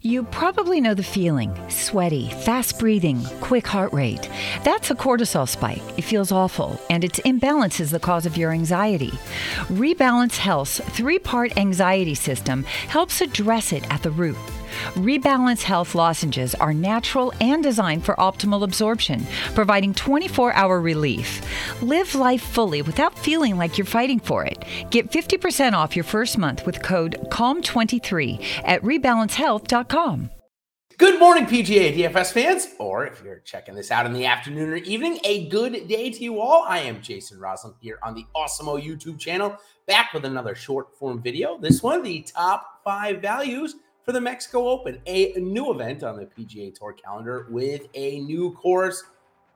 You probably know the feeling sweaty, fast breathing, quick heart rate. That's a cortisol spike. It feels awful, and its imbalance is the cause of your anxiety. Rebalance Health's three part anxiety system helps address it at the root. Rebalance Health lozenges are natural and designed for optimal absorption, providing 24 hour relief. Live life fully without feeling like you're fighting for it. Get 50% off your first month with code CALM23 at rebalancehealth.com. Good morning, PGA DFS fans, or if you're checking this out in the afternoon or evening, a good day to you all. I am Jason Rouslin here on the Awesemo YouTube channel, back with another short form video. This one, the top five values for the Mexico Open, a new event on the PGA Tour calendar with a new course.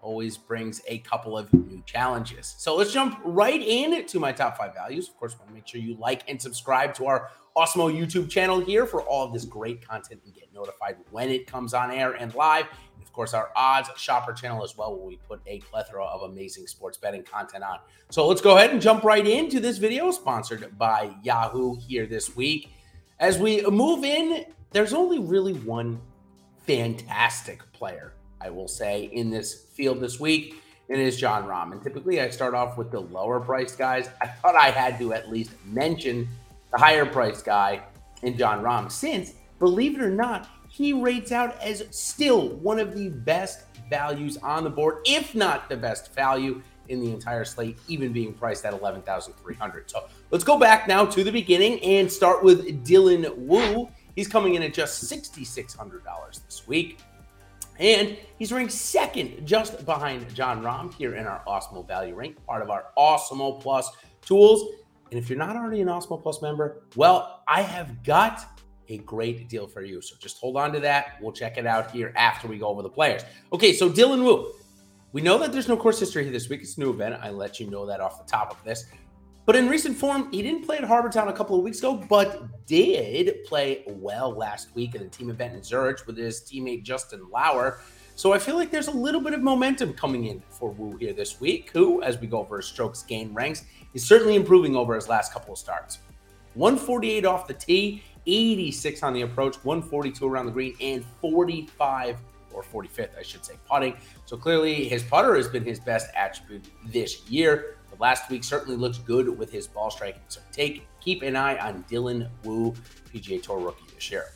Always brings a couple of new challenges. So let's jump right in to my top five values. Of course, want to make sure you like and subscribe to our Awesemo YouTube channel here for all of this great content and get notified when it comes on air and live. And of course, our odds shopper channel as well, where we put a plethora of amazing sports betting content on. So let's go ahead and jump right into this video sponsored by Yahoo here this week. As we move in, there's only really one fantastic player, I will say, in this field this week, and it is Jon Rahm. And typically I start off with the lower priced guys. I thought I had to at least mention the higher priced guy in Jon Rahm, since, believe it or not, he rates out as still one of the best values on the board, if not the best value in the entire slate, even being priced at 11,300. So let's go back now to the beginning and start with Dylan Wu. He's coming in at just $6,600 this week. And he's ranked second just behind Jon Rahm here in our Awesemo Value Rank, part of our Awesemo Plus tools. And if you're not already an Awesemo Plus member, well, I have got a great deal for you. So just hold on to that. We'll check it out here after we go over the players. Okay, so Dylan Wu, we know that there's no course history here this week. It's a new event. I let you know that off the top of this. But in recent form, he didn't play at Harbour Town a couple of weeks ago, but did play well last week in a team event in Zurich with his teammate Justin Lower. So I feel like there's a little bit of momentum coming in for Wu here this week, who, as we go over his strokes gain ranks, is certainly improving over his last couple of starts. 148 off the tee, 86 on the approach, 142 around the green, and 45 or 45th, I should say, putting. So clearly, his putter has been his best attribute this year. But last week certainly looked good with his ball striking. So take keep an eye on Dylan Wu, PGA Tour rookie this year.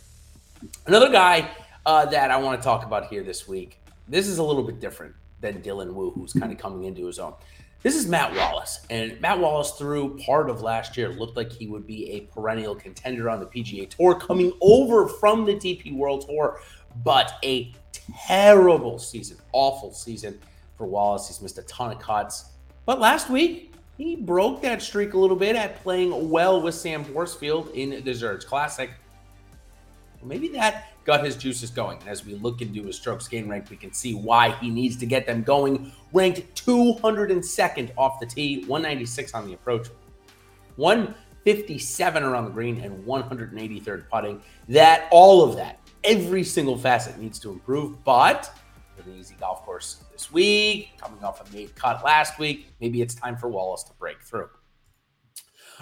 Another guy uh, that I want to talk about here this week. This is a little bit different than Dylan Wu, who's kind of coming into his own. This is Matt Wallace. And Matt Wallace, through part of last year, looked like he would be a perennial contender on the PGA Tour coming over from the DP World Tour. But a terrible season, awful season for Wallace. He's missed a ton of cuts. But last week, he broke that streak a little bit at playing well with Sam Horsfield in Zurich Classic. Maybe that got his juices going. As we look into his strokes gain rank, we can see why he needs to get them going. Ranked 202nd off the tee, 196 on the approach, 157 around the green, and 183rd putting. That all of that every single facet needs to improve, but with an easy golf course this week, coming off a made cut last week, maybe it's time for Wallace to break through.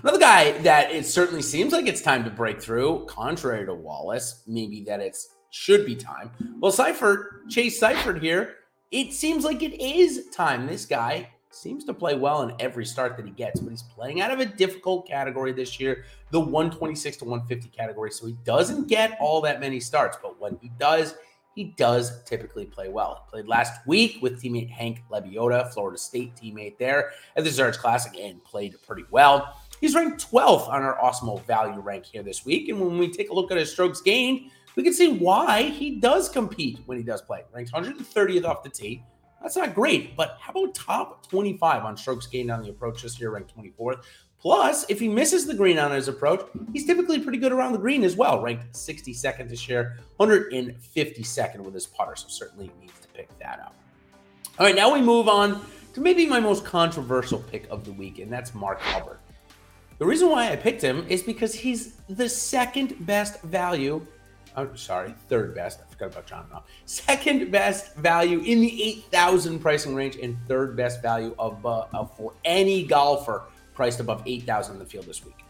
Another guy that it certainly seems like it's time to break through, contrary to Wallace, maybe that it should be time. Well, Seiffert, Chase Seiffert here, it seems like it is time. This guy seems to play well in every start that he gets, but he's playing out of a difficult category this year, the 126 to 150 category. So he doesn't get all that many starts, but when he does, he does typically play well. He played last week with teammate Hank Lebioda, Florida State teammate there at the Zurich Classic, and played pretty well. He's ranked 12th on our Awesemo value rank here this week. And when we take a look at his strokes gained, we can see why he does compete when he does play. Ranked 130th off the tee, that's not great, but how about top 25 on strokes gained on the approach this year, ranked 24th? Plus, if he misses the green on his approach, he's typically pretty good around the green as well, ranked 62nd this year, 152nd with his putter. So certainly needs to pick that up. All right, now we move on to maybe my most controversial pick of the week, and that's Mark Hubbard. The reason why I picked him is because he's the second best value. I'm sorry, third best. I forgot about Jon Rahm. Second best value in the 8,000 pricing range and third best value of, uh, of for any golfer priced above 8,000 in the field this week.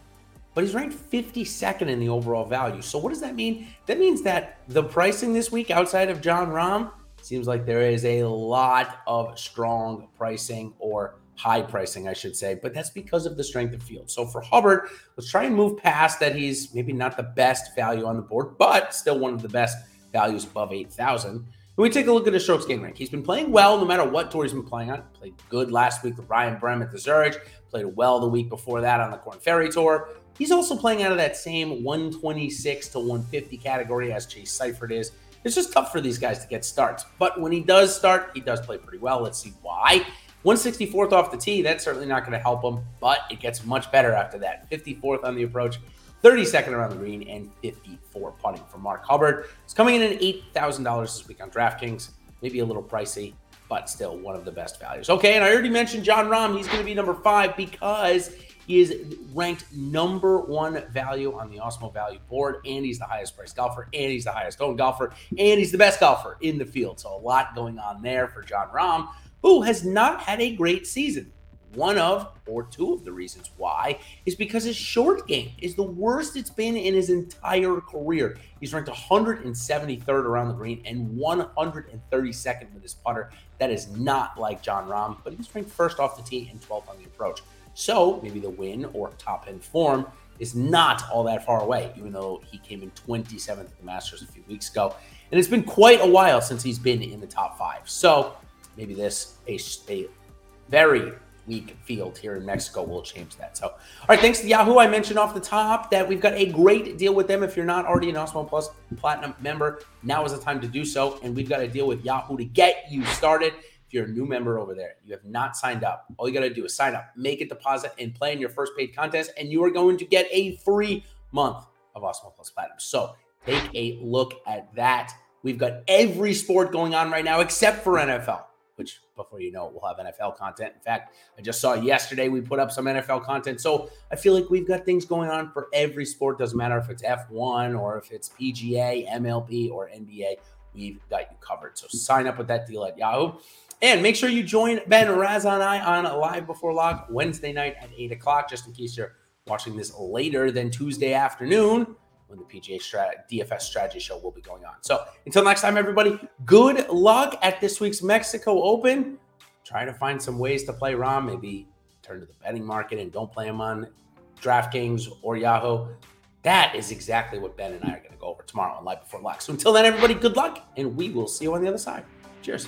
But he's ranked 52nd in the overall value. So what does that mean? That means that the pricing this week outside of Jon Rahm seems like there is a lot of strong pricing or high pricing, I should say, but that's because of the strength of field. So for Hubbard, let's try and move past that he's maybe not the best value on the board, but still one of the best values above 8,000. When we take a look at his strokes gain rank, he's been playing well no matter what tour he's been playing on. Played good last week with Ryan Brehm at the Zurich, played well the week before that on the Korn Ferry Tour. He's also playing out of that same 126 to 150 category as Chase Seiffert is. It's just tough for these guys to get starts. But when he does start, he does play pretty well. Let's see why. 164th off the tee, that's certainly not going to help him, but it gets much better after that. 54th on the approach, 32nd around the green, and 54 putting for Mark Hubbard. It's coming in at $8,000 this week on DraftKings. Maybe a little pricey, but still one of the best values. Okay, and I already mentioned Jon Rahm. He's going to be number five because he is ranked number one value on the Awesemo Value board, and he's the highest priced golfer, and he's the highest owned golfer, and he's the best golfer in the field. So a lot going on there for Jon Rahm who has not had a great season. One of, or two of the reasons why, is because his short game is the worst it's been in his entire career. He's ranked 173rd around the green and 132nd with his putter. That is not like Jon Rahm, but he's ranked first off the tee and 12th on the approach. So maybe the win or top end form is not all that far away, even though he came in 27th at the Masters a few weeks ago. And it's been quite a while since he's been in the top five. So maybe this a, a very weak field here in Mexico will change that. So, all right, thanks to Yahoo. I mentioned off the top that we've got a great deal with them. If you're not already an Awesemo Plus Platinum member, now is the time to do so. And we've got a deal with Yahoo to get you started. If you're a new member over there, you have not signed up. All you got to do is sign up, make a deposit, and play in your first paid contest, and you are going to get a free month of Awesemo Plus Platinum. So take a look at that. We've got every sport going on right now except for NFL which before you know it, we'll have NFL content. In fact, I just saw yesterday we put up some NFL content. So I feel like we've got things going on for every sport. Doesn't matter if it's F1 or if it's PGA, MLB, or NBA. We've got you covered. So sign up with that deal at Yahoo. And make sure you join Ben Raz and I on Live Before Lock Wednesday night at 8 o'clock, just in case you're watching this later than Tuesday afternoon when the PGA strat- DFS strategy show will be going on. So until next time, everybody, good luck at this week's Mexico Open. Try to find some ways to play Rahm. Maybe turn to the betting market and don't play him on DraftKings or Yahoo. That is exactly what Ben and I are going to go over tomorrow on Live Before Lock. So until then, everybody, good luck, and we will see you on the other side. Cheers.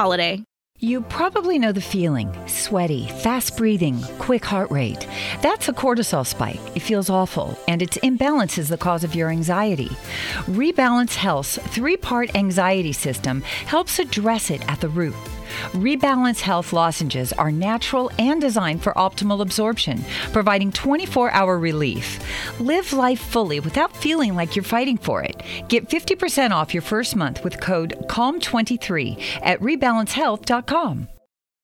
holiday. You probably know the feeling sweaty, fast breathing, quick heart rate. That's a cortisol spike. It feels awful, and its imbalance is the cause of your anxiety. Rebalance Health's three part anxiety system helps address it at the root. Rebalance Health lozenges are natural and designed for optimal absorption, providing 24 hour relief. Live life fully without feeling like you're fighting for it. Get 50% off your first month with code CALM23 at rebalancehealth.com.